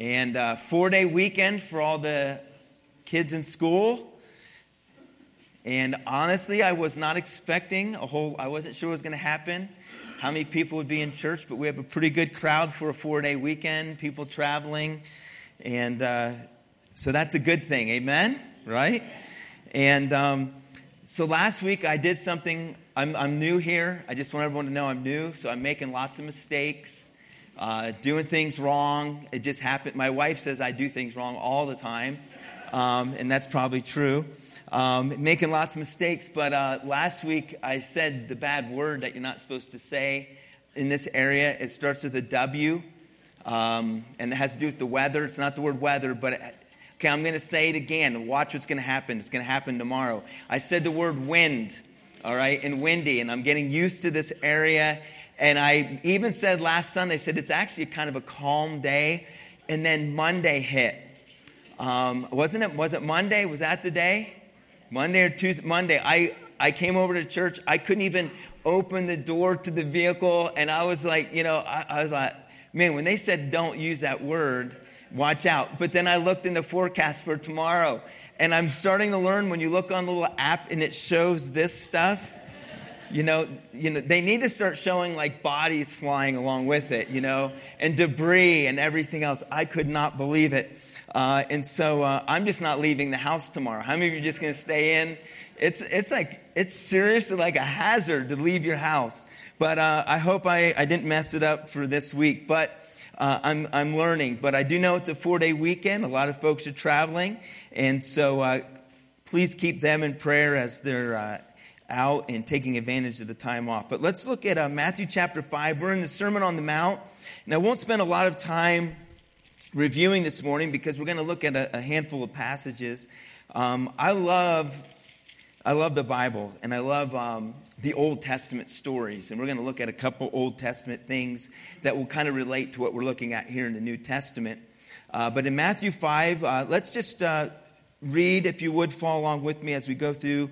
And uh, four day weekend for all the kids in school. And honestly, I was not expecting a whole, I wasn't sure what was going to happen, how many people would be in church, but we have a pretty good crowd for a four day weekend, people traveling. And uh, so that's a good thing, amen? Right? And um, so last week I did something, I'm, I'm, new here. I just want everyone to know I'm new, so I'm making lots of mistakes, uh, doing things wrong. It just happened. My wife says I do things wrong all the time, um, and that's probably true um, making lots of mistakes. But uh, last week I said the bad word that you're not supposed to say in this area. It starts with a W, um, and it has to do with the weather. It's not the word weather, but it, okay, I'm going to say it again. Watch what's going to happen. It's going to happen tomorrow. I said the word wind, all right, and windy, and I'm getting used to this area. And I even said last Sunday, I said it's actually kind of a calm day. And then Monday hit. Um, wasn't it? Was it Monday? Was that the day? Monday or Tuesday, Monday, I, I came over to church. I couldn't even open the door to the vehicle. And I was like, you know, I, I was like, man, when they said don't use that word, watch out. But then I looked in the forecast for tomorrow. And I'm starting to learn when you look on the little app and it shows this stuff. You know, you know, they need to start showing like bodies flying along with it, you know, and debris and everything else. I could not believe it. Uh, and so uh, I'm just not leaving the house tomorrow. How many of you are just going to stay in? It's, it's like, it's seriously like a hazard to leave your house. But uh, I hope I, I didn't mess it up for this week. But uh, I'm, I'm learning. But I do know it's a four day weekend. A lot of folks are traveling. And so uh, please keep them in prayer as they're uh, out and taking advantage of the time off. But let's look at Matthew chapter 5. We're in the Sermon on the Mount. And I won't spend a lot of time reviewing this morning because we're going to look at a, a handful of passages. Um, I love, I love the Bible, and I love um, the Old Testament stories, and we're going to look at a couple Old Testament things that will kind of relate to what we're looking at here in the New Testament. Uh, but in Matthew five, uh, let's just uh, read, if you would, follow along with me as we go through.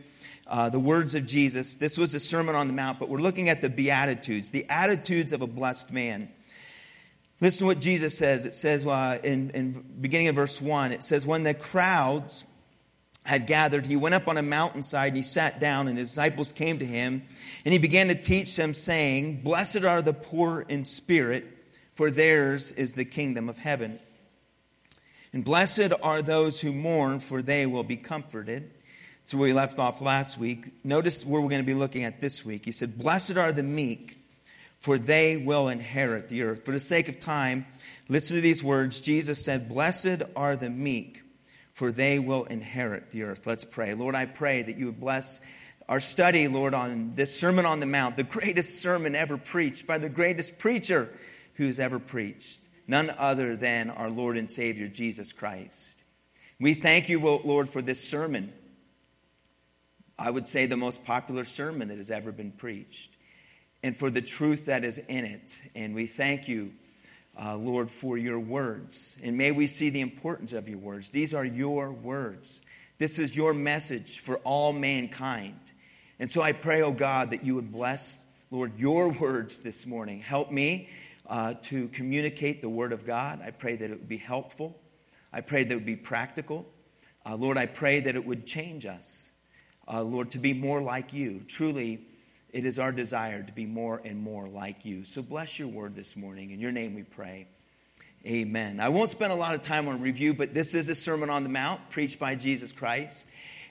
Uh, the words of Jesus. This was the Sermon on the Mount, but we're looking at the Beatitudes, the attitudes of a blessed man. Listen to what Jesus says. It says uh, in, in beginning of verse 1, it says, When the crowds had gathered, he went up on a mountainside and he sat down, and his disciples came to him, and he began to teach them, saying, Blessed are the poor in spirit, for theirs is the kingdom of heaven. And blessed are those who mourn, for they will be comforted. That's where we left off last week. Notice where we're going to be looking at this week. He said, Blessed are the meek for they will inherit the earth. For the sake of time, listen to these words. Jesus said, Blessed are the meek, for they will inherit the earth. Let's pray. Lord, I pray that you would bless our study, Lord, on this Sermon on the Mount, the greatest sermon ever preached by the greatest preacher who's ever preached, none other than our Lord and Savior, Jesus Christ. We thank you, Lord, for this sermon. I would say the most popular sermon that has ever been preached and for the truth that is in it. And we thank you, uh, Lord, for your words. And may we see the importance of your words. These are your words. This is your message for all mankind. And so I pray, oh God, that you would bless, Lord, your words this morning. Help me uh, to communicate the word of God. I pray that it would be helpful. I pray that it would be practical. Uh, Lord, I pray that it would change us. Uh, Lord, to be more like you. Truly, it is our desire to be more and more like you. So bless your word this morning. In your name we pray. Amen. I won't spend a lot of time on review, but this is a Sermon on the Mount preached by Jesus Christ.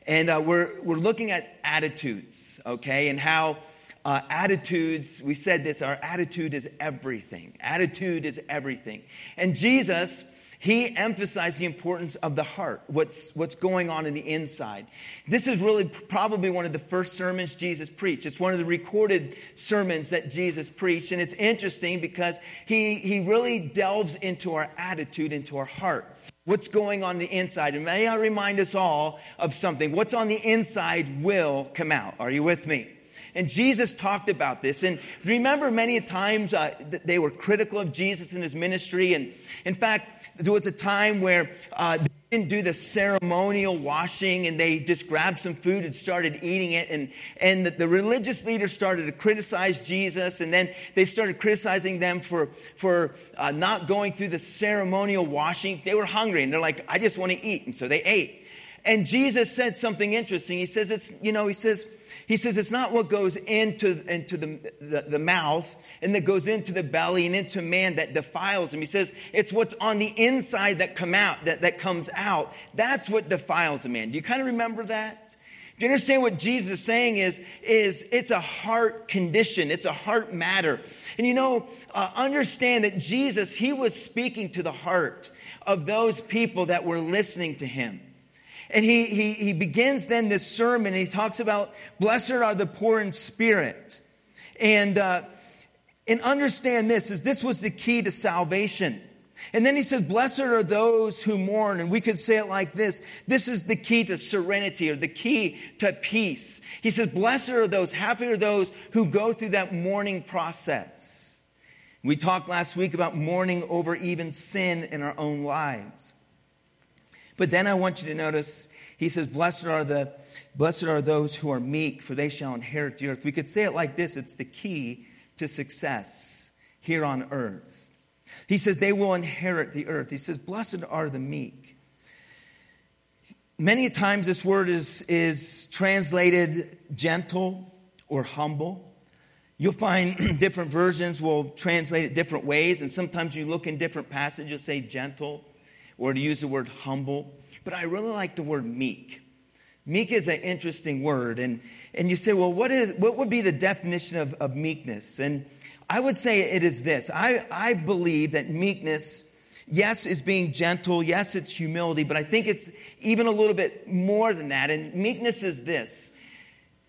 And uh, we're, we're looking at attitudes, okay, and how uh, attitudes, we said this, our attitude is everything. Attitude is everything. And Jesus he emphasized the importance of the heart, what's, what's going on in the inside. This is really probably one of the first sermons Jesus preached. It's one of the recorded sermons that Jesus preached. And it's interesting because he, he really delves into our attitude, into our heart. What's going on the inside? And may I remind us all of something. What's on the inside will come out. Are you with me? And Jesus talked about this. And remember, many times uh, they were critical of Jesus and his ministry. And in fact, there was a time where uh, they didn't do the ceremonial washing and they just grabbed some food and started eating it. And, and the, the, religious leaders started to criticize jesus and then they started criticizing them for, for uh, not going through the ceremonial washing. They were hungry and they're like i just want to eat. And so they ate. And jesus said something interesting. He says it's you know he says he says it's not what goes into, into the, the, the, mouth and that goes into the belly and into man that defiles him. He says it's what's on the inside that come out, that, that comes out. That's what defiles a man. Do you kind of remember that? Do you understand what Jesus is saying is, is it's a heart condition. It's a heart matter. And you know, uh, understand that Jesus, he was speaking to the heart of those people that were listening to him. And he, he, he begins then this sermon, he talks about, blessed are the poor in spirit. And, uh, and understand this, is this was the key to salvation. And then he says, blessed are those who mourn. And we could say it like this. This is the key to serenity or the key to peace. He says, blessed are those, happy are those who go through that mourning process. We talked last week about mourning over even sin in our own lives. But then I want you to notice, he says, Blessed are the blessed are those who are meek, for they shall inherit the earth. We could say it like this: it's the key to success here on earth. He says they will inherit the earth. He says, Blessed are the meek. Many times this word is, is translated gentle or humble. You'll find different versions will translate it different ways, and sometimes you look in different passages, say gentle or to use the word humble, but I really like the word meek. Meek is an interesting word. And, and you say, well, what, is, what would be the definition of, of meekness? And I would say it is this I, I believe that meekness, yes, is being gentle. Yes, it's humility, but I think it's even a little bit more than that. And meekness is this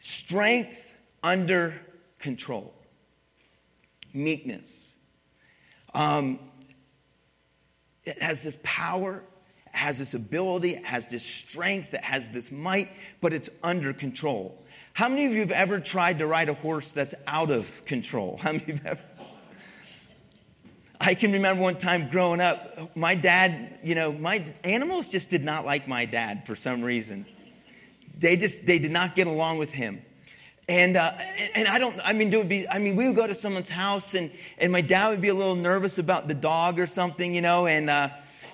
strength under control. Meekness. Um, it has this power, has this ability, has this strength, it has this might, but it's under control. How many of you have ever tried to ride a horse that's out of control? How many of you ever? I can remember one time growing up, my dad, you know, my animals just did not like my dad for some reason. They just, they did not get along with him. And, uh, and I don't, I mean, it would be, I mean, we would go to someone's house and, and my dad would be a little nervous about the dog or something, you know, and, uh,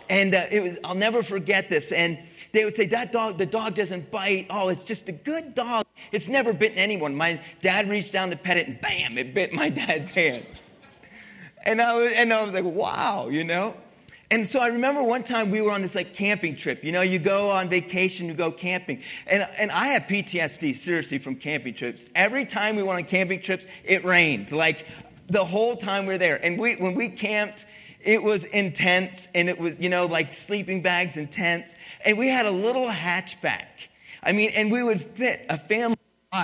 and uh, it was, I'll never forget this. And they would say, that dog, the dog doesn't bite. Oh, it's just a good dog. It's never bitten anyone. My dad reached down to pet it and bam, it bit my dad's hand. And I was, and I was like, wow, you know? And so I remember one time we were on this like camping trip. You know, you go on vacation, you go camping. And, and I have PTSD, seriously, from camping trips. Every time we went on camping trips, it rained. Like the whole time we are there. And we, when we camped, it was intense and it was, you know, like sleeping bags and tents. And we had a little hatchback. I mean, and we would fit a family,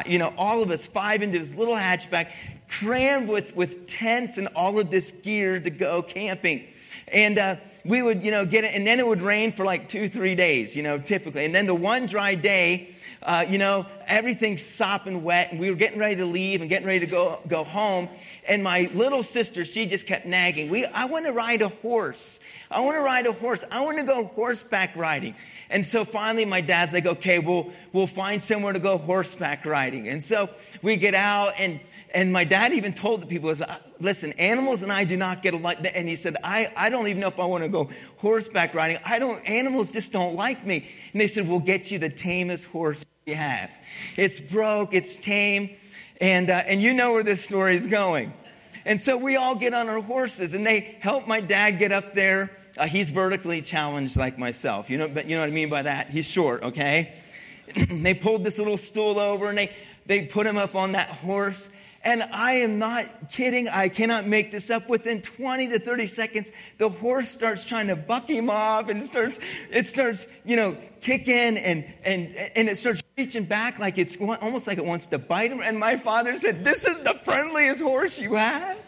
you know, all of us five into this little hatchback, crammed with, with tents and all of this gear to go camping. And uh, we would, you know, get it, and then it would rain for like two, three days, you know, typically. And then the one dry day, uh, you know, everything's sopping wet, and we were getting ready to leave and getting ready to go, go home. And my little sister, she just kept nagging. We, I want to ride a horse. I want to ride a horse. I want to go horseback riding. And so finally, my dad's like, okay, we'll, we'll find somewhere to go horseback riding. And so we get out, and, and my dad even told the people, listen, animals and I do not get along. And he said, I, I don't even know if I want to go horseback riding. I don't, animals just don't like me. And they said, we'll get you the tamest horse you have. It's broke, it's tame, and, uh, and you know where this story is going. And so we all get on our horses, and they help my dad get up there. Uh, he's vertically challenged like myself. You know, but you know what I mean by that? He's short, okay? they pulled this little stool over, and they, they put him up on that horse. And I am not kidding. I cannot make this up. Within 20 to 30 seconds, the horse starts trying to buck him off and it starts, it starts, you know, kicking and, and, and it starts reaching back like it's almost like it wants to bite him. And my father said, this is the friendliest horse you have.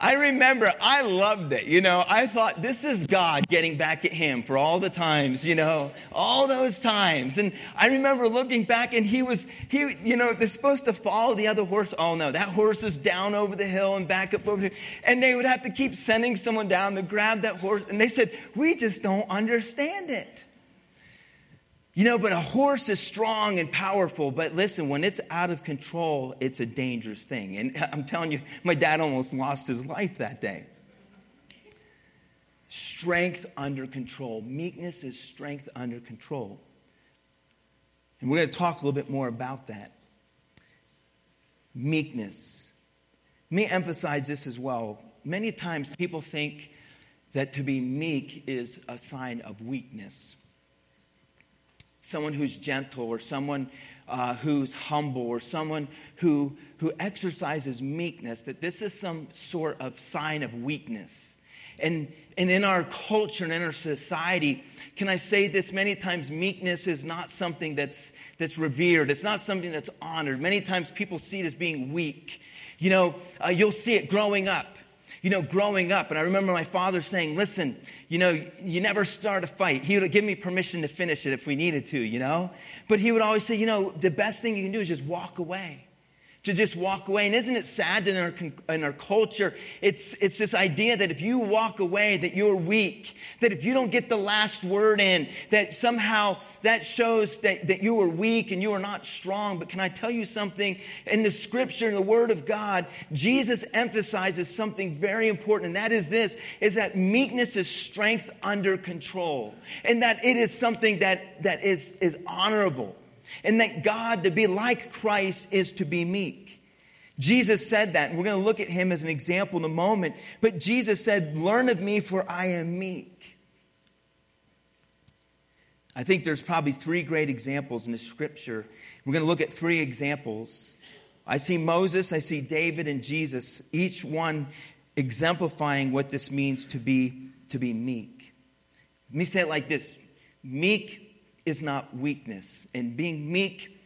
I remember I loved it. You know, I thought this is God getting back at him for all the times, you know, all those times. And I remember looking back and he was, he, you know, they're supposed to follow the other horse. Oh no, that horse is down over the hill and back up over here. And they would have to keep sending someone down to grab that horse. And they said, we just don't understand it. You know, but a horse is strong and powerful, but listen, when it's out of control, it's a dangerous thing. And I'm telling you, my dad almost lost his life that day. Strength under control. Meekness is strength under control. And we're going to talk a little bit more about that. Meekness. Let me emphasize this as well. Many times people think that to be meek is a sign of weakness someone who's gentle or someone uh, who's humble or someone who, who exercises meekness, that this is some sort of sign of weakness. And, and in our culture and in our society, can I say this? Many times, meekness is not something that's, that's revered, it's not something that's honored. Many times, people see it as being weak. You know, uh, you'll see it growing up you know, growing up, and I remember my father saying, listen, you know, you never start a fight. He would give me permission to finish it if we needed to, you know? But he would always say, you know, the best thing you can do is just walk away to just walk away. And isn't it sad in our, in our culture? It's, it's this idea that if you walk away, that you're weak, that if you don't get the last word in, that somehow that shows that, that you are weak and you are not strong. But can I tell you something? In the scripture, in the word of God, Jesus emphasizes something very important. And that is this, is that meekness is strength under control. And that it is something that, that is, is honorable. And that God, to be like Christ, is to be meek. Jesus said that, and we're going to look at him as an example in a moment. But Jesus said, Learn of me, for I am meek. I think there's probably three great examples in the scripture. We're going to look at three examples. I see Moses, I see David, and Jesus, each one exemplifying what this means to be, to be meek. Let me say it like this meek is not weakness. And being meek,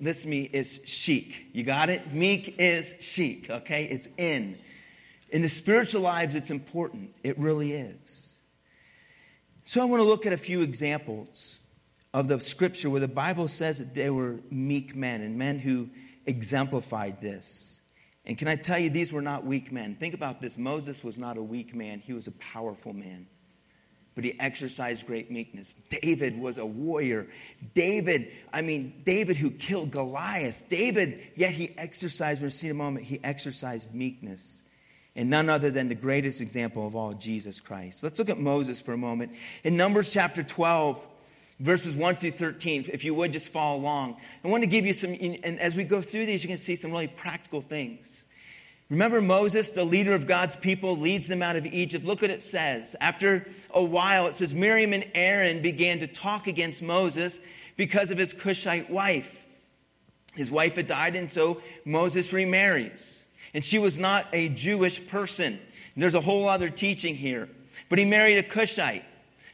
listen me, is chic. You got it? Meek is chic, okay? It's in. In the spiritual lives, it's important. It really is. So I want to look at a few examples of the scripture where the Bible says that they were meek men and men who exemplified this. And can I tell you, these were not weak men. Think about this Moses was not a weak man, he was a powerful man but he exercised great meekness. David was a warrior. David, I mean, David who killed Goliath. David, yet he exercised, we'll see in a moment, he exercised meekness. And none other than the greatest example of all, Jesus Christ. Let's look at Moses for a moment. In Numbers chapter 12, verses 1 through 13, if you would just follow along. I want to give you some, and as we go through these, you can see some really practical things. Remember Moses, the leader of God's people, leads them out of Egypt. Look what it says. After a while, it says Miriam and Aaron began to talk against Moses because of his Cushite wife. His wife had died, and so Moses remarries. And she was not a Jewish person. There's a whole other teaching here. But he married a Cushite.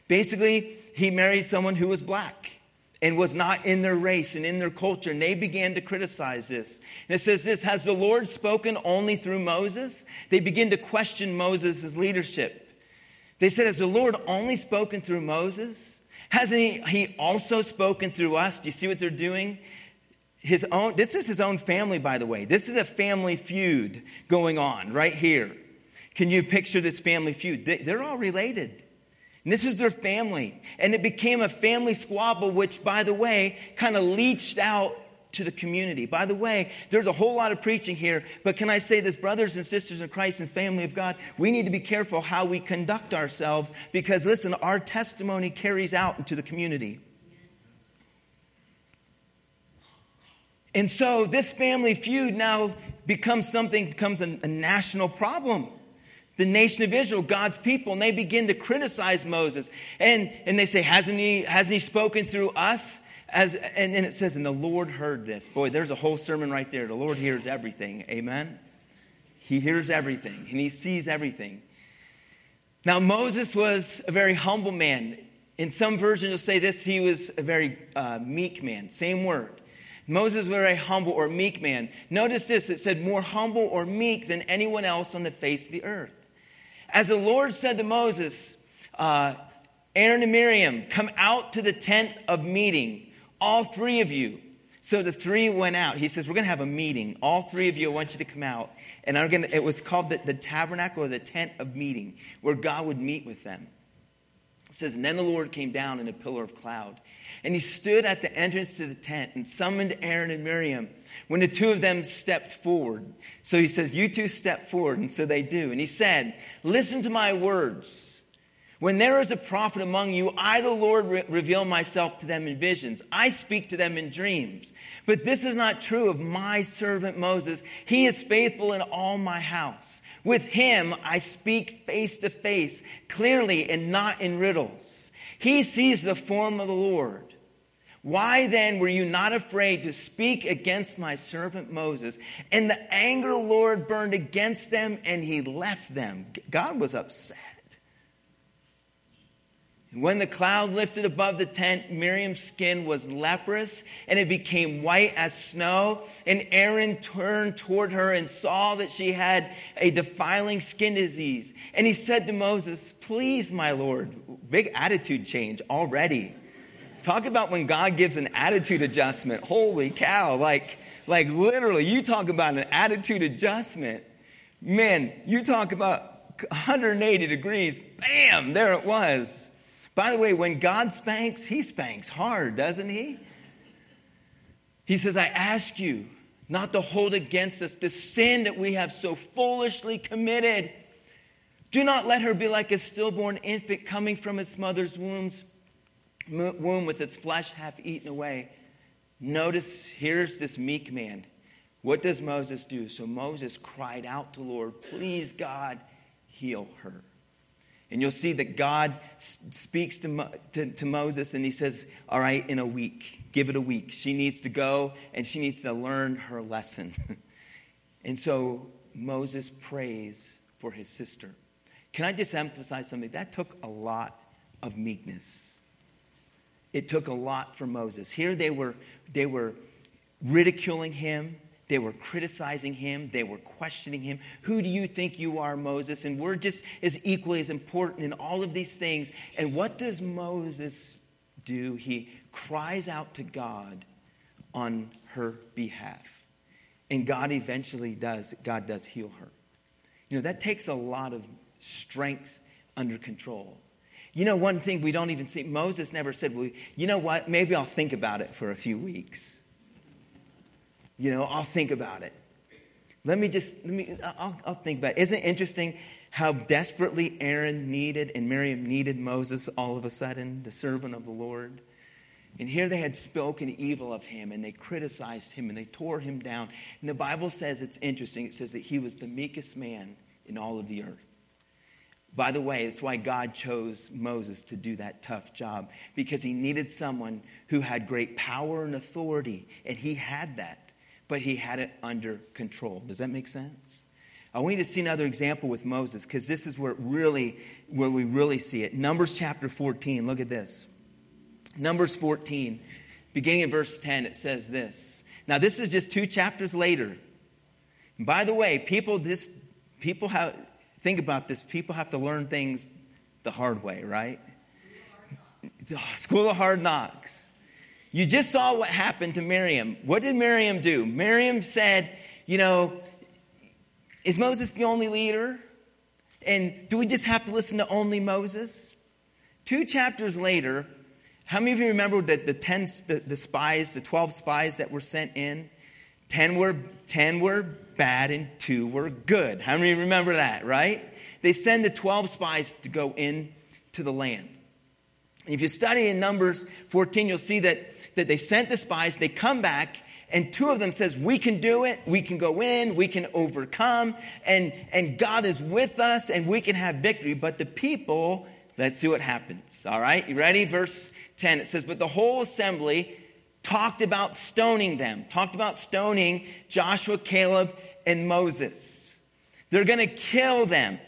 Basically, he married someone who was black and was not in their race and in their culture. And they began to criticize this. And it says this Has the Lord spoken only through Moses? They begin to question Moses' leadership. They said, Has the Lord only spoken through Moses? Hasn't he, he also spoken through us? Do you see what they're doing? His own, this is his own family, by the way. This is a family feud going on right here. Can you picture this family feud? They, they're all related. And this is their family. And it became a family squabble, which, by the way, kind of leached out to the community. By the way, there's a whole lot of preaching here, but can I say this, brothers and sisters in Christ and family of God, we need to be careful how we conduct ourselves because, listen, our testimony carries out into the community. And so this family feud now becomes something, becomes a, a national problem the nation of Israel, God's people, and they begin to criticize Moses. And, and they say, hasn't he, hasn't he spoken through us? As, and, and it says, and the Lord heard this. Boy, there's a whole sermon right there. The Lord hears everything. Amen? He hears everything and he sees everything. Now, Moses was a very humble man. In some versions, you'll say this, he was a very uh, meek man. Same word. Moses was a humble or meek man. Notice this it said, more humble or meek than anyone else on the face of the earth. As the Lord said to Moses, uh, Aaron and Miriam, come out to the tent of meeting, all three of you. So the three went out. He says, We're going to have a meeting. All three of you, I want you to come out. And I'm gonna, it was called the, the tabernacle or the tent of meeting, where God would meet with them. It says, And then the Lord came down in a pillar of cloud. And he stood at the entrance to the tent and summoned Aaron and Miriam when the two of them stepped forward. So he says, You two step forward. And so they do. And he said, Listen to my words. When there is a prophet among you, I, the Lord, re- reveal myself to them in visions. I speak to them in dreams. But this is not true of my servant Moses. He is faithful in all my house. With him, I speak face to face, clearly and not in riddles. He sees the form of the Lord. Why then were you not afraid to speak against my servant Moses? And the anger of the Lord burned against them, and he left them. God was upset. And When the cloud lifted above the tent, Miriam's skin was leprous and it became white as snow. And Aaron turned toward her and saw that she had a defiling skin disease. And he said to Moses, Please, my Lord, big attitude change already. Talk about when God gives an attitude adjustment. Holy cow. Like, like literally, you talk about an attitude adjustment. Man, you talk about 180 degrees. Bam, there it was. By the way, when God spanks, he spanks hard, doesn't he? He says, I ask you not to hold against us the sin that we have so foolishly committed. Do not let her be like a stillborn infant coming from its mother's wombs, womb with its flesh half eaten away. Notice here's this meek man. What does Moses do? So Moses cried out to Lord, Please, God, heal her. And you'll see that God speaks to, to, to, Moses and he says, All right, in a week, give it a week. She needs to go and she needs to learn her lesson. and so Moses prays for his sister. Can I just emphasize something? That took a lot of meekness. It took a lot for Moses. Here they were, they were ridiculing him, they were criticizing him. They were questioning him. Who do you think you are, Moses? And we're just as equally as important in all of these things. And what does Moses do? He cries out to God on her behalf. And God eventually does, God does heal her. You know, that takes a lot of strength under control. You know, one thing we don't even see, Moses never said, well, you know what, maybe I'll think about it for a few weeks. You know, I'll think about it. Let me just, let me, I'll, I'll think about it. Isn't it interesting how desperately Aaron needed and Miriam needed Moses all of a sudden, the servant of the Lord? And here they had spoken evil of him and they criticized him and they tore him down. And the Bible says it's interesting. It says that he was the meekest man in all of the earth. By the way, that's why God chose Moses to do that tough job because he needed someone who had great power and authority, and he had that but he had it under control. Does that make sense? I want you to see another example with Moses because this is where really where we really see it. Numbers chapter 14. Look at this. Numbers 14, beginning in verse 10, it says this. Now, this is just two chapters later. And by the way, people this people have think about this. People have to learn things the hard way, right? School of hard knocks. You just saw what happened to Miriam. What did Miriam do? Miriam said, You know, is Moses the only leader? And do we just have to listen to only Moses? Two chapters later, how many of you remember that the 10 the, the spies, the 12 spies that were sent in? 10 were 10 were bad and 2 were good. How many remember that, right? They send the 12 spies to go in to the land. And if you study in Numbers 14, you'll see that that they sent the spies, they come back, and two of them says, we can do it, we can go in, we can overcome, and, and God is with us, and we can have victory. But the people, let's see what happens. All right, you ready? Verse 10, it says, But the whole assembly talked about stoning them, talked about stoning Joshua, Caleb, and Moses. They're going to kill them.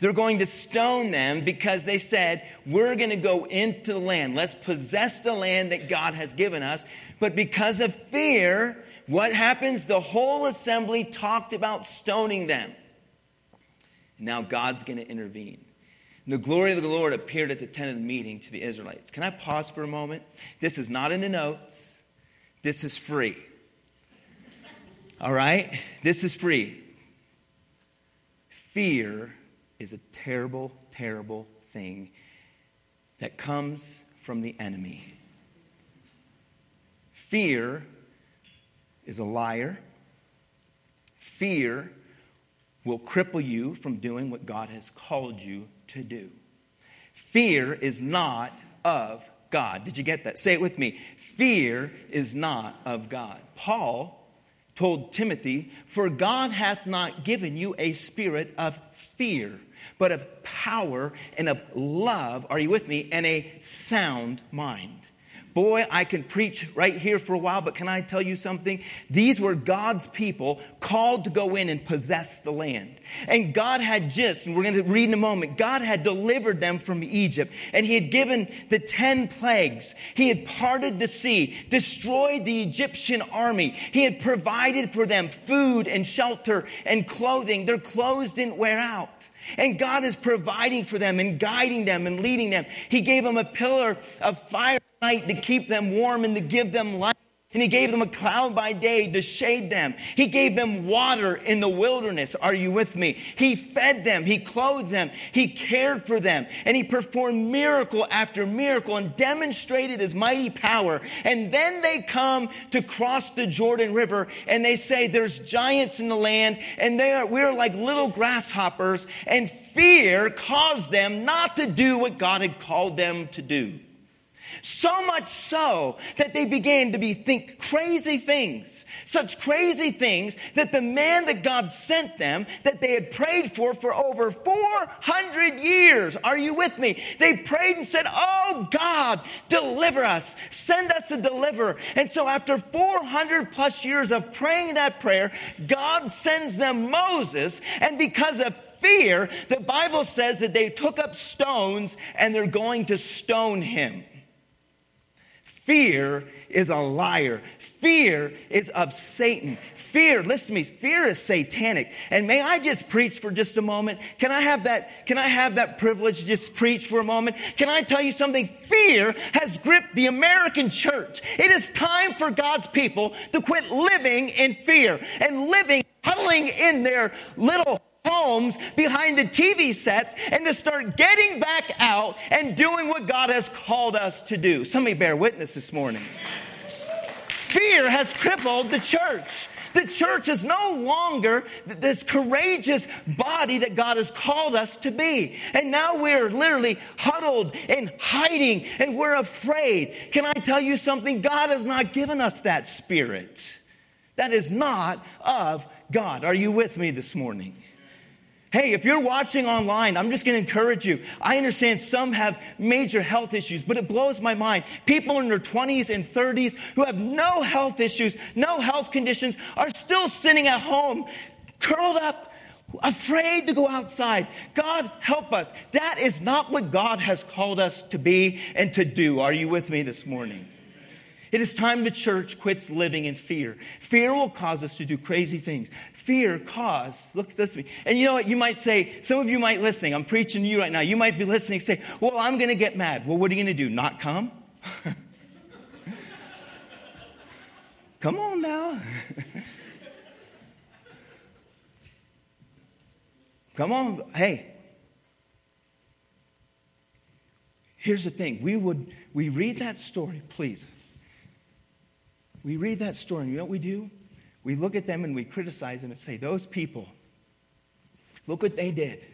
They're going to stone them because they said, We're going to go into the land. Let's possess the land that God has given us. But because of fear, what happens? The whole assembly talked about stoning them. Now God's going to intervene. The glory of the Lord appeared at the tent of the meeting to the Israelites. Can I pause for a moment? This is not in the notes, this is free. All right? This is free. Fear is a terrible, terrible thing that comes from the enemy. Fear is a liar. Fear will cripple you from doing what God has called you to do. Fear is not of God. Did you get that? Say it with me. Fear is not of God. Paul told Timothy, For God hath not given you a spirit of fear, but of power and of love. Are you with me? And a sound mind. Boy, I can preach right here for a while, but can I tell you something? These were God's people called to go in and possess the land. And God had just, and we're going to read in a moment, God had delivered them from Egypt. And He had given the 10 plagues. He had parted the sea, destroyed the Egyptian army. He had provided for them food and shelter and clothing. Their clothes didn't wear out. And God is providing for them and guiding them and leading them. He gave them a pillar of fire night to keep them warm and to give them light. And he gave them a cloud by day to shade them. He gave them water in the wilderness. Are you with me? He fed them. He clothed them. He cared for them. And he performed miracle after miracle and demonstrated his mighty power. And then they come to cross the Jordan River and they say, there's giants in the land and they are, we're like little grasshoppers and fear caused them not to do what God had called them to do. So much so that they began to be think crazy things, such crazy things that the man that God sent them, that they had prayed for for over 400 years. Are you with me? They prayed and said, Oh God, deliver us. Send us a deliverer. And so after 400 plus years of praying that prayer, God sends them Moses. And because of fear, the Bible says that they took up stones and they're going to stone him. Fear is a liar. Fear is of Satan. Fear, listen to me, fear is satanic. And may I just preach for just a moment? Can I have that, can I have that privilege to just preach for a moment? Can I tell you something? Fear has gripped the American church. It is time for God's people to quit living in fear and living, huddling in their little homes behind the TV sets and to start getting back out and doing what God has called us to do. Somebody bear witness this morning. Fear has crippled the church. The church is no longer this courageous body that God has called us to be. And now we're literally huddled and hiding and we're afraid. Can I tell you something? God has not given us that spirit. That is not of God. Are you with me this morning? Hey, if you're watching online, I'm just going to encourage you. I understand some have major health issues, but it blows my mind. People in their 20s and 30s who have no health issues, no health conditions, are still sitting at home, curled up, afraid to go outside. God, help us. That is not what God has called us to be and to do. Are you with me this morning? It is time the church quits living in fear. Fear will cause us to do crazy things. Fear cause, look, listen to me. And you know what? You might say, some of you might listening, I'm preaching to you right now. You might be listening, say, well, I'm going to get mad. Well, what are you going to do? Not come? come on now. come on. Hey. Here's the thing. We would, we read that story, please we read that story, and you know what we do? We look at them and we criticize them and say, Those people, look what they did.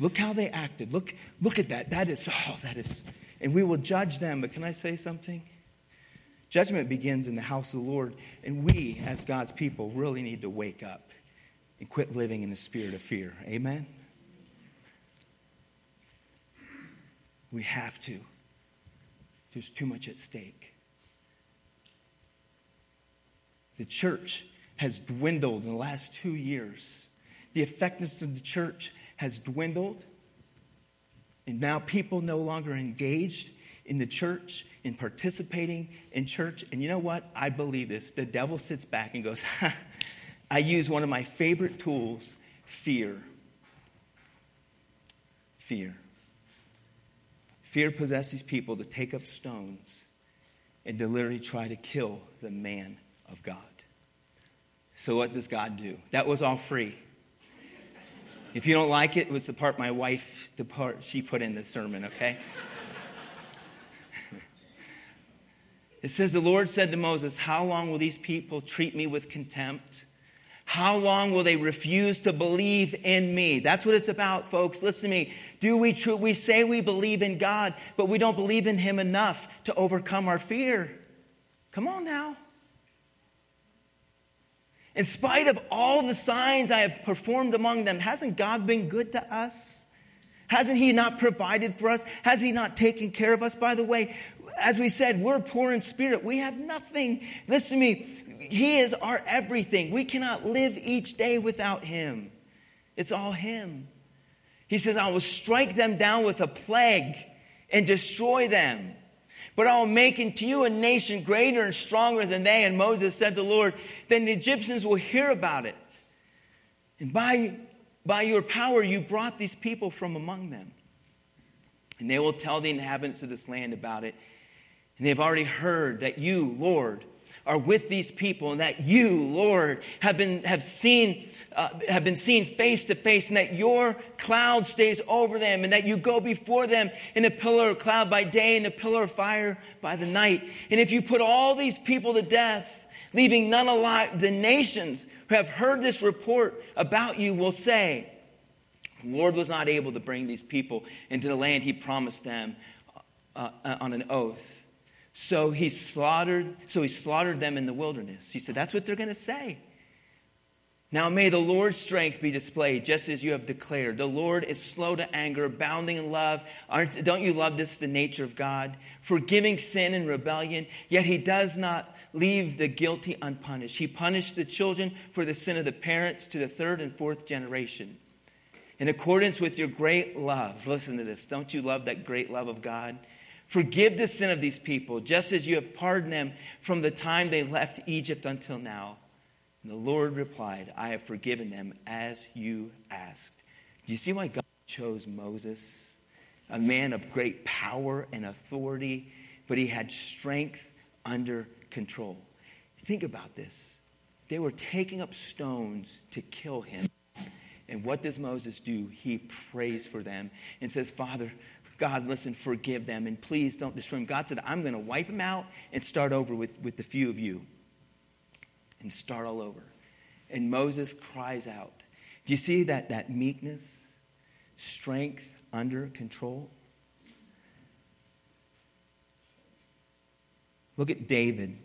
Look how they acted. Look, look at that. That is, oh, that is. And we will judge them. But can I say something? Judgment begins in the house of the Lord. And we, as God's people, really need to wake up and quit living in the spirit of fear. Amen? We have to. There's too much at stake. The church has dwindled in the last two years. The effectiveness of the church has dwindled. And now people no longer engaged in the church, in participating in church. And you know what? I believe this. The devil sits back and goes, I use one of my favorite tools fear. Fear. Fear possessed these people to take up stones and to literally try to kill the man of God. So, what does God do? That was all free. If you don't like it, it was the part my wife, the part she put in the sermon, okay? it says, The Lord said to Moses, How long will these people treat me with contempt? How long will they refuse to believe in me? That's what it's about, folks. Listen to me. Do we tr- we say we believe in God, but we don't believe in him enough to overcome our fear? Come on now. In spite of all the signs I have performed among them, hasn't God been good to us? Hasn't He not provided for us? Has He not taken care of us? By the way, as we said, we're poor in spirit. We have nothing. Listen to me. He is our everything. We cannot live each day without Him. It's all Him. He says, I will strike them down with a plague and destroy them. But I will make into you a nation greater and stronger than they. And Moses said to the Lord, Then the Egyptians will hear about it. And by, by your power, you brought these people from among them. And they will tell the inhabitants of this land about it. And they've already heard that you, Lord, are with these people and that you, Lord, have been, have seen, uh, have been seen face to face and that your cloud stays over them and that you go before them in a pillar of cloud by day and a pillar of fire by the night. And if you put all these people to death, leaving none alive, the nations who have heard this report about you will say, the Lord was not able to bring these people into the land he promised them uh, uh on an oath. So he slaughtered, so he slaughtered them in the wilderness. He said, That's what they're going to say. Now may the Lord's strength be displayed, just as you have declared. The Lord is slow to anger, abounding in love. Aren't, don't you love this, the nature of God? Forgiving sin and rebellion, yet he does not leave the guilty unpunished. He punished the children for the sin of the parents to the third and fourth generation. In accordance with your great love, listen to this. Don't you love that great love of God? Forgive the sin of these people, just as you have pardoned them from the time they left Egypt until now. And the Lord replied, I have forgiven them as you asked. Do you see why God chose Moses? A man of great power and authority, but he had strength under control. Think about this. They were taking up stones to kill him. And what does Moses do? He prays for them and says, Father, God, listen, forgive them and please don't destroy them. God said, I'm going to wipe them out and start over with, with the few of you and start all over. And Moses cries out. Do you see that, that meekness, strength under control? Look at David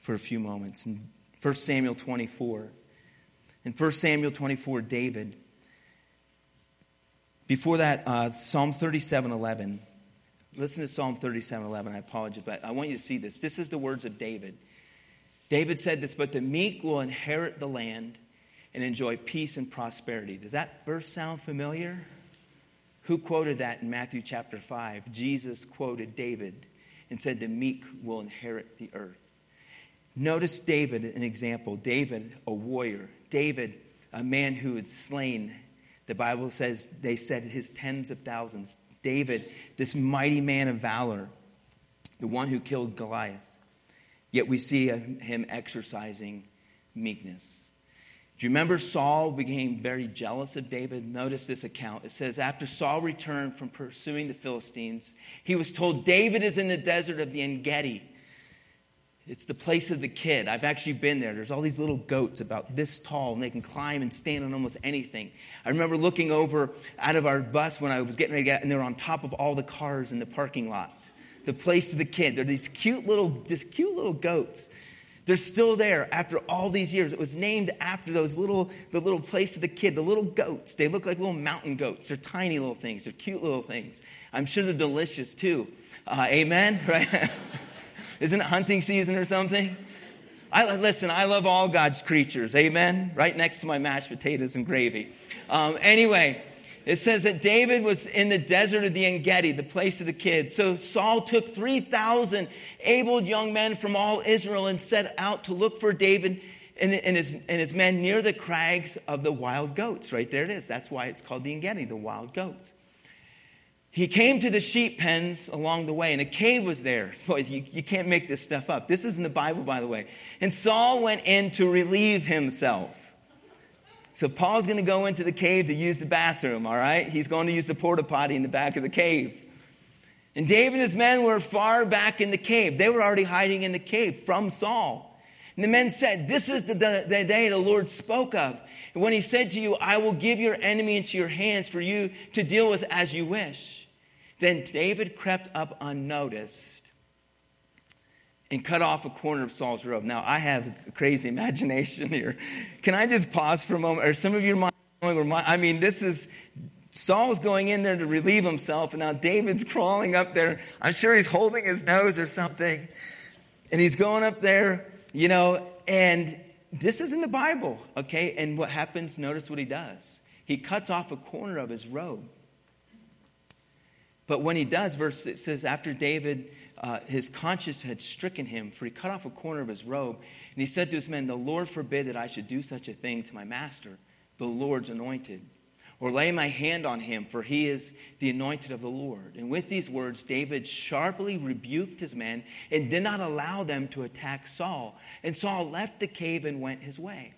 for a few moments in 1 Samuel 24. In 1 Samuel 24, David before that, uh, Psalm 37 11. Listen to Psalm 37 11. I apologize, but I want you to see this. This is the words of David. David said this, but the meek will inherit the land and enjoy peace and prosperity. Does that verse sound familiar? Who quoted that in Matthew chapter 5? Jesus quoted David and said, The meek will inherit the earth. Notice David, an example. David, a warrior. David, a man who had slain the Bible says they said his tens of thousands. David, this mighty man of valor, the one who killed Goliath. Yet we see him exercising meekness. Do you remember Saul became very jealous of David? Notice this account. It says, After Saul returned from pursuing the Philistines, he was told, David is in the desert of the En Gedi. It's the place of the kid. I've actually been there. There's all these little goats about this tall, and they can climb and stand on almost anything. I remember looking over out of our bus when I was getting ready to get, and they were on top of all the cars in the parking lot. The place of the kid. They're these cute little, these cute little goats. They're still there after all these years. It was named after those little, the little place of the kid, the little goats. They look like little mountain goats. They're tiny little things. They're cute little things. I'm sure they're delicious too. Uh, amen, right? Isn't it hunting season or something? I, listen, I love all God's creatures. Amen? Right next to my mashed potatoes and gravy. Um, anyway, It says that David was in the desert of the Engedi, the place of the kids. So Saul took 3,000 able young men from all Israel and set out to look for David and, and, his, and his men near the crags of the wild goats. Right there it is. That's why it's called the Engedi, the wild goats. He came to the sheep pens along the way, and a cave was there. Boy, you, you can't make this stuff up. This is in the Bible, by the way. And Saul went in to relieve himself. So Paul's going to go into the cave to use the bathroom, all right? He's going to use the porta potty in the back of the cave. And David and his men were far back in the cave. They were already hiding in the cave from Saul. And the men said, This is the, the, the day the Lord spoke of. And when he said to you, I will give your enemy into your hands for you to deal with as you wish. Then David crept up unnoticed and cut off a corner of Saul's robe. Now, I have a crazy imagination here. Can I just pause for a moment? Or some of you might, I mean, this is Saul's going in there to relieve himself, and now David's crawling up there. I'm sure he's holding his nose or something. And he's going up there you know, and this is in the Bible, okay? And what happens, notice what he does. He cuts off a corner of his robe. But when he does, verse it says, after David, uh, his conscience had stricken him, for he cut off a corner of his robe, and he said to his men, The Lord forbid that I should do such a thing to my master, the Lord's anointed or lay my hand on him, for he is the anointed of the Lord. And with these words, David sharply rebuked his men and did not allow them to attack Saul. And Saul left the cave and went his way.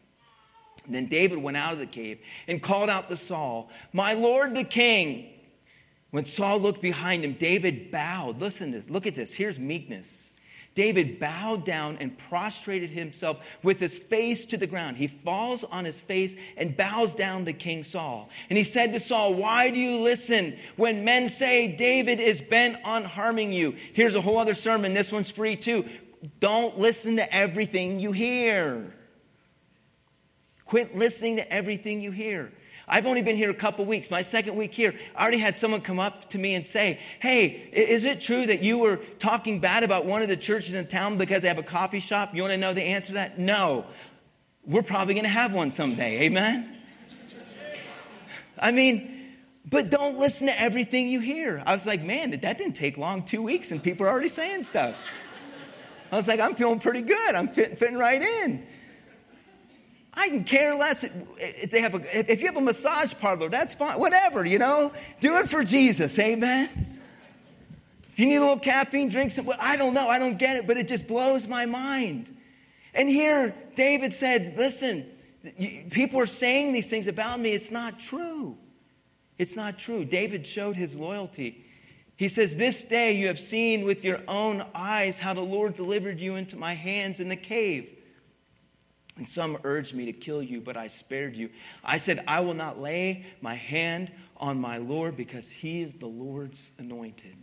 And then David went out of the cave and called out to Saul, My Lord the king. When Saul looked behind him, David bowed. Listen to this. Look at this. Here's meekness. David bowed down and prostrated himself with his face to the ground. He falls on his face and bows down to King Saul. And he said to Saul, Why do you listen when men say David is bent on harming you? Here's a whole other sermon. This one's free too. Don't listen to everything you hear. Quit listening to everything you hear. I've only been here a couple weeks. My second week here, I already had someone come up to me and say, Hey, is it true that you were talking bad about one of the churches in town because they have a coffee shop? You want to know the answer to that? No. We're probably going to have one someday. Amen? I mean, but don't listen to everything you hear. I was like, man, that didn't take long, two weeks, and people are already saying stuff. I was like, I'm feeling pretty good. I'm fit, fitting right in. I can care less if they have a, if you have a massage parlor, that's fine. Whatever, you know, do it for Jesus. Amen. If you need a little caffeine, drink some. I don't know. I don't get it, but it just blows my mind. And here, David said, "Listen, people are saying these things about me. It's not true. It's not true." David showed his loyalty. He says, This day you have seen with your own eyes how the Lord delivered you into my hands in the cave. And some urged me to kill you, but I spared you. I said, I will not lay my hand on my Lord because he is the Lord's anointed.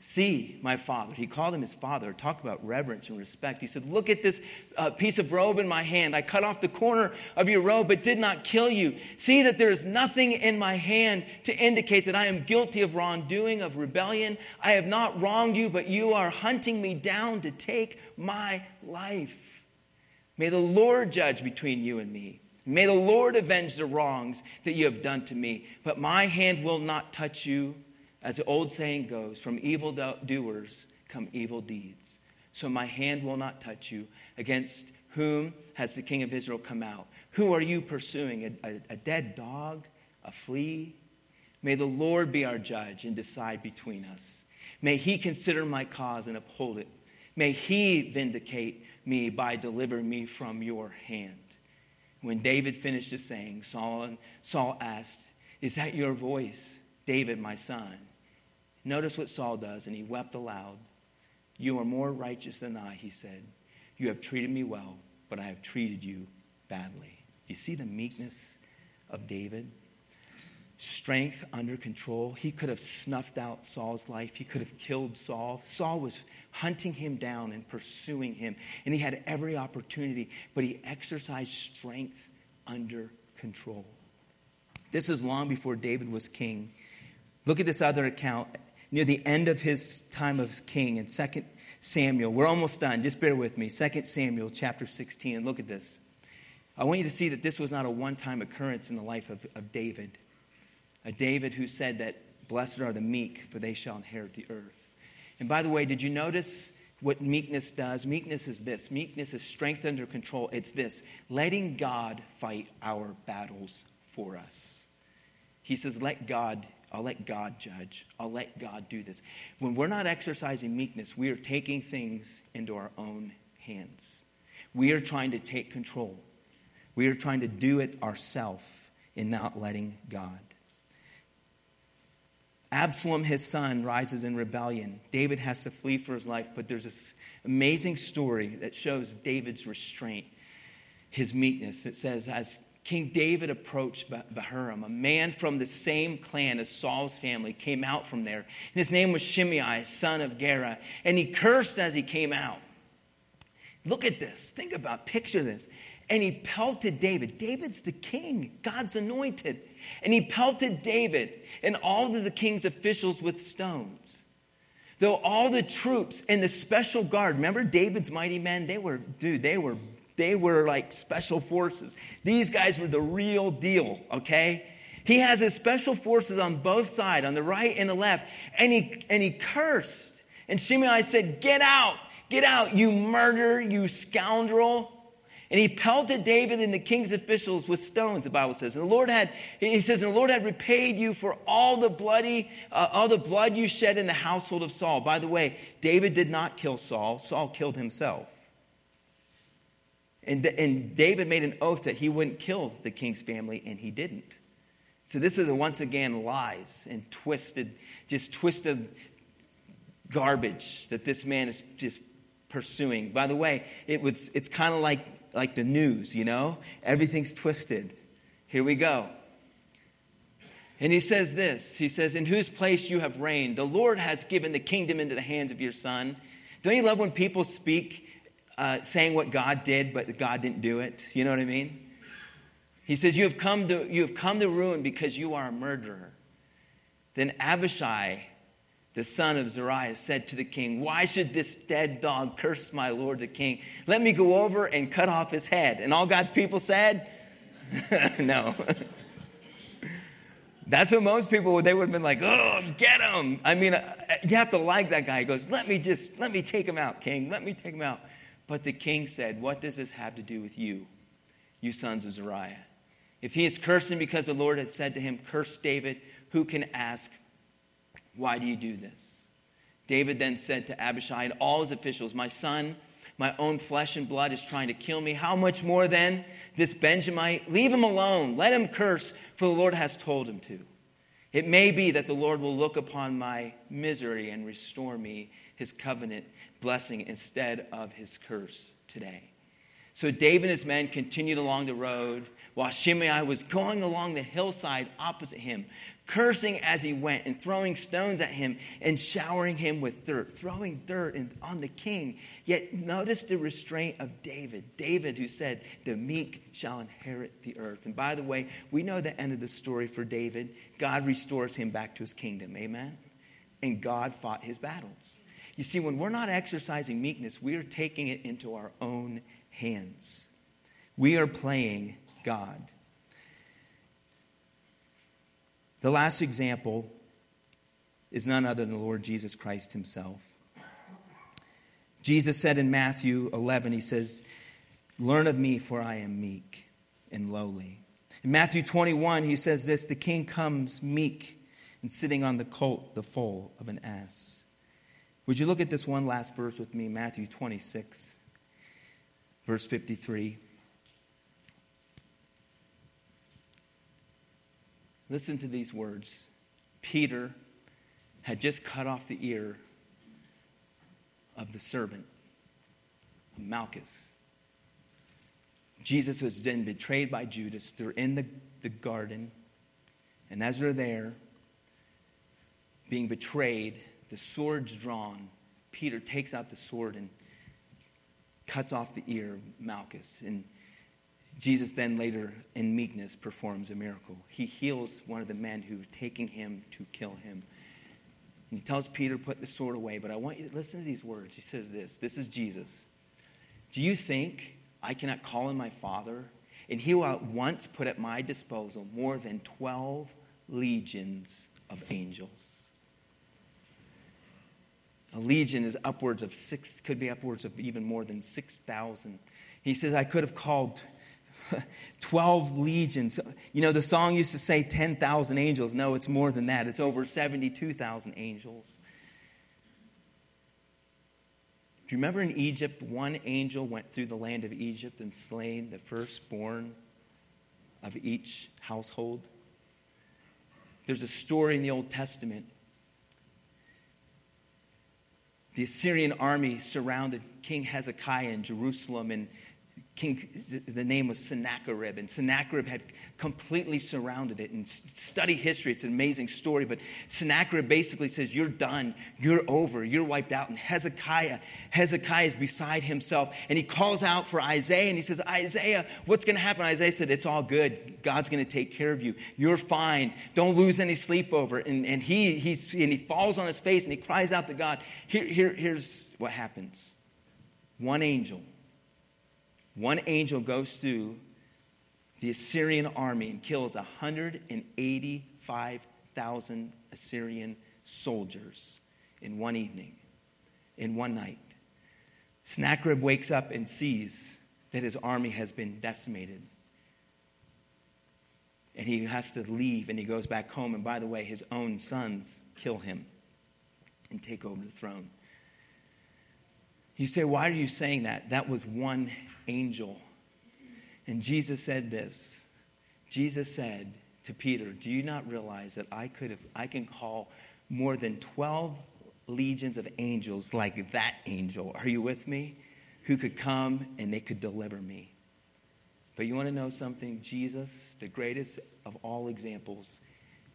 See, my father. He called him his father. Talk about reverence and respect. He said, Look at this uh, piece of robe in my hand. I cut off the corner of your robe, but did not kill you. See that there is nothing in my hand to indicate that I am guilty of wrongdoing, of rebellion. I have not wronged you, but you are hunting me down to take my life. May the Lord judge between you and me. May the Lord avenge the wrongs that you have done to me. But my hand will not touch you. As the old saying goes, from evil doers come evil deeds. So my hand will not touch you. Against whom has the king of Israel come out? Who are you pursuing? A, a, a dead dog? A flea? May the Lord be our judge and decide between us. May he consider my cause and uphold it. May he vindicate me by delivering me from your hand. When David finished his saying, Saul, Saul asked, Is that your voice, David, my son? Notice what Saul does, and he wept aloud. You are more righteous than I, he said. You have treated me well, but I have treated you badly. You see the meekness of David? Strength under control. He could have snuffed out Saul's life, he could have killed Saul. Saul was hunting him down and pursuing him. And he had every opportunity, but he exercised strength under control. This is long before David was king. Look at this other account near the end of his time as king in 2 Samuel. We're almost done. Just bear with me. 2 Samuel chapter 16. And look at this. I want you to see that this was not a one time occurrence in the life of, of David. A David who said that blessed are the meek, for they shall inherit the earth. And by the way, did you notice what meekness does? Meekness is this meekness is strength under control. It's this letting God fight our battles for us. He says, Let God, I'll let God judge. I'll let God do this. When we're not exercising meekness, we are taking things into our own hands. We are trying to take control. We are trying to do it ourselves in not letting God. Absalom, his son, rises in rebellion. David has to flee for his life, but there's this amazing story that shows David's restraint, his meekness. It says, as King David approached Bahurim, a man from the same clan as Saul's family came out from there. And his name was Shimei, son of Gera, and he cursed as he came out. Look at this. Think about, picture this. And he pelted David. David's the king, God's anointed. And he pelted David and all of the king's officials with stones. Though all the troops and the special guard, remember David's mighty men? They were, dude, they were, they were like special forces. These guys were the real deal, okay? He has his special forces on both sides, on the right and the left, and he, and he cursed. And Shimei said, Get out, get out, you murderer, you scoundrel. And he pelted David and the king's officials with stones, the Bible says. And the Lord had, he says, and the Lord had repaid you for all the bloody, uh, all the blood you shed in the household of Saul. By the way, David did not kill Saul. Saul killed himself. And, and David made an oath that he wouldn't kill the king's family, and he didn't. So this is a, once again lies and twisted, just twisted garbage that this man is just pursuing. By the way, it was, it's kind of like like the news, you know? Everything's twisted. Here we go. And he says this He says, In whose place you have reigned, the Lord has given the kingdom into the hands of your son. Don't you love when people speak uh, saying what God did, but God didn't do it? You know what I mean? He says, You have come to, you have come to ruin because you are a murderer. Then Abishai the son of Zeruiah, said to the king, Why should this dead dog curse my lord the king? Let me go over and cut off his head. And all God's people said, No. That's what most people they would have been like, "Oh, get him!" I mean, uh, you have to like that guy. He goes, "Let me just let me take him out, king. Let me take him out." But the king said, "What does this have to do with you, you sons of Zeruiah? If he is cursing because the Lord had said to him, Curse David, who can ask why do you do this? David then said to Abishai and all his officials, My son, my own flesh and blood is trying to kill me. How much more then this Benjamite? Leave him alone. Let him curse, for the Lord has told him to. It may be that the Lord will look upon my misery and restore me his covenant blessing instead of his curse today. So David and his men continued along the road while Shimei was going along the hillside opposite him cursing as he went and throwing stones at him and showering him with dirt, throwing dirt on the king. Yet notice the restraint of David. David, who said, The meek shall inherit the earth. And by the way, we know the end of the story for David. God restores him back to his kingdom. Amen? And God fought his battles. You see, when we're not exercising meekness, we are taking it into our own hands. We are playing God. The last example is none other than the Lord Jesus Christ himself. Jesus said in Matthew 11, He says, Learn of me, for I am meek and lowly. In Matthew 21, He says this The king comes meek and sitting on the colt, the foal of an ass. Would you look at this one last verse with me, Matthew 26, verse 53? Listen to these words. Peter had just cut off the ear of the servant, Malchus. Jesus was then betrayed by Judas. They're in the, the garden, and as they're there, being betrayed, the sword's drawn. Peter takes out the sword and cuts off the ear of Malchus. And Jesus then later, in meekness, performs a miracle. He heals one of the men who were taking him to kill him. And he tells Peter, put the sword away. But I want you to listen to these words. He says this This is Jesus. Do you think I cannot call on my Father, and he will at once put at my disposal more than 12 legions of angels. A legion is upwards of six, could be upwards of even more than 6,000. He says, I could have called 12 legions. You know, the song used to say 10,000 angels. No, it's more than that. It's over 72,000 angels. Do you remember in Egypt, one angel went through the land of Egypt and slain the firstborn of each household? There's a story in the Old Testament the Assyrian army surrounded King Hezekiah in Jerusalem, and King, the name was Sennacherib, and Sennacherib had completely surrounded it. And study history, it's an amazing story. But Sennacherib basically says, You're done, you're over, you're wiped out. And Hezekiah, Hezekiah is beside himself, and he calls out for Isaiah, and he says, Isaiah, what's going to happen? Isaiah said, It's all good. God's going to take care of you. You're fine. Don't lose any sleep over it. And, and, he, he's, and he falls on his face and he cries out to God. Here, here, here's what happens one angel one angel goes through the Assyrian army and kills 185,000 Assyrian soldiers in one evening, in one night. Sennacherib wakes up and sees that his army has been decimated. And he has to leave and he goes back home. And by the way, his own sons kill him and take over the throne. You say, why are you saying that? That was one angel. And Jesus said this Jesus said to Peter, Do you not realize that I, could have, I can call more than 12 legions of angels like that angel? Are you with me? Who could come and they could deliver me. But you want to know something? Jesus, the greatest of all examples,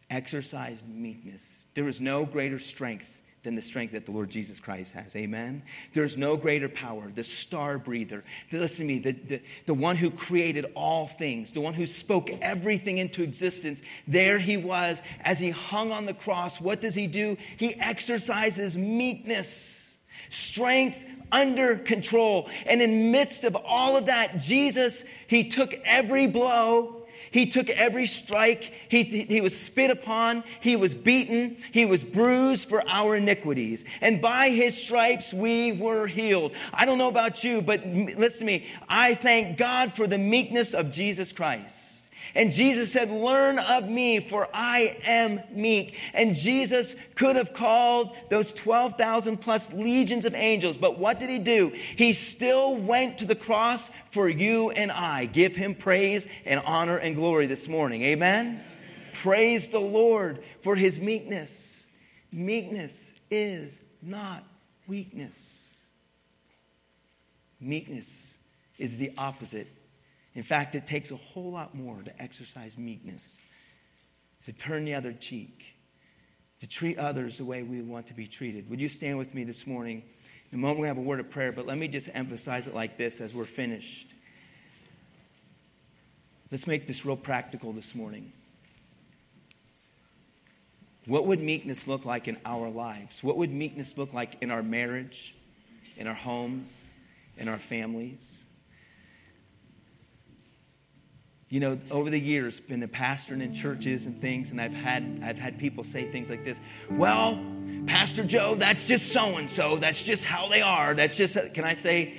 exercised meekness. There is no greater strength than the strength that the Lord Jesus Christ has. Amen? There's no greater power. The star breather. Listen to me, the, the, the one who created all things, the one who spoke everything into existence. There he was as he hung on the cross. What does he do? He exercises meekness, strength under control. And in midst of all of that, Jesus, he took every blow he took every strike. He, he was spit upon. He was beaten. He was bruised for our iniquities. And by his stripes we were healed. I don't know about you, but listen to me. I thank God for the meekness of Jesus Christ. And Jesus said, Learn of me, for I am meek. And Jesus could have called those 12,000 plus legions of angels, but what did he do? He still went to the cross for you and I. Give him praise and honor and glory this morning. Amen? Amen. Praise the Lord for his meekness. Meekness is not weakness. Meekness is the opposite in fact, it takes a whole lot more to exercise meekness, to turn the other cheek, to treat others the way we want to be treated. Would you stand with me this morning? In a moment, we have a word of prayer, but let me just emphasize it like this as we're finished. Let's make this real practical this morning. What would meekness look like in our lives? What would meekness look like in our marriage, in our homes, in our families? You know, over the years, been a pastor in churches and things, and I've had I've had people say things like this. Well, Pastor Joe, that's just so and so. That's just how they are. That's just. Can I say,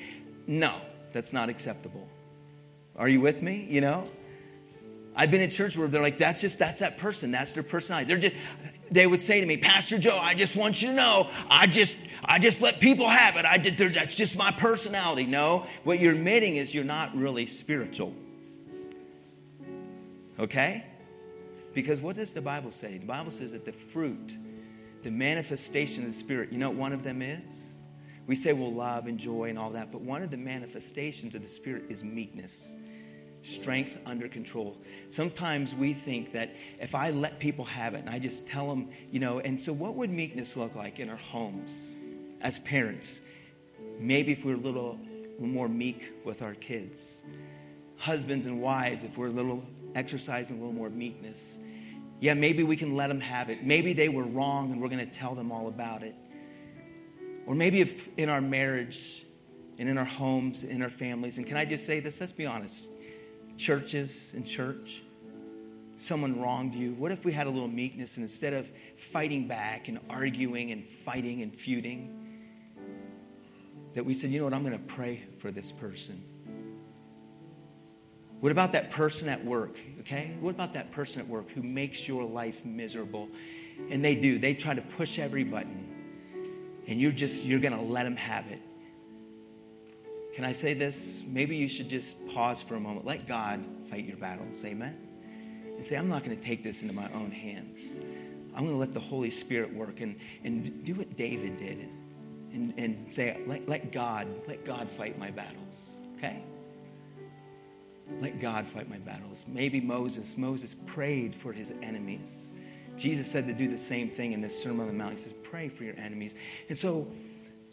no? That's not acceptable. Are you with me? You know, I've been in church where they're like, that's just that's that person. That's their personality. They're just. They would say to me, Pastor Joe, I just want you to know, I just I just let people have it. I did. That's just my personality. No, what you're admitting is you're not really spiritual. Okay? Because what does the Bible say? The Bible says that the fruit, the manifestation of the Spirit, you know what one of them is? We say, well, love and joy and all that, but one of the manifestations of the Spirit is meekness, strength under control. Sometimes we think that if I let people have it and I just tell them, you know, and so what would meekness look like in our homes as parents? Maybe if we're a little, more meek with our kids. Husbands and wives, if we're a little exercising a little more meekness. Yeah, maybe we can let them have it. Maybe they were wrong and we're going to tell them all about it. Or maybe if in our marriage and in our homes, in our families, and can I just say this? Let's be honest. Churches and church, someone wronged you? What if we had a little meekness and instead of fighting back and arguing and fighting and feuding, that we said, you know what, I'm going to pray for this person. What about that person at work, okay? What about that person at work who makes your life miserable? And they do. They try to push every button. And you're just, you're going to let them have it. Can I say this? Maybe you should just pause for a moment. Let God fight your battles. Amen? And say, I'm not going to take this into my own hands. I'm going to let the Holy Spirit work and, and do what David did and, and say, let, let God, let God fight my battles. Okay? Let God fight my battles. Maybe Moses, Moses prayed for his enemies. Jesus said to do the same thing in this Sermon on the Mount. He says, pray for your enemies. And so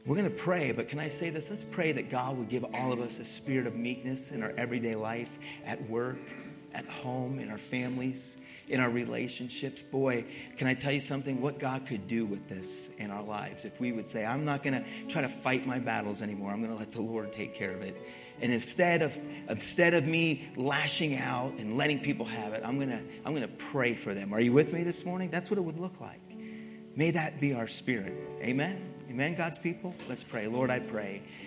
we're going to pray, but can I say this? Let's pray that God would give all of us a spirit of meekness in our everyday life, at work, at home, in our families, in our relationships. Boy, can I tell you something? What God could do with this in our lives if we would say, I'm not going to try to fight my battles anymore. I'm going to let the Lord take care of it. And instead of, instead of me lashing out and letting people have it, I'm going to I'm going to pray for them. Are you with me this morning? That's what it would look like. May that be our spirit. Amen. Amen, God's people? Let's pray. Lord, I pray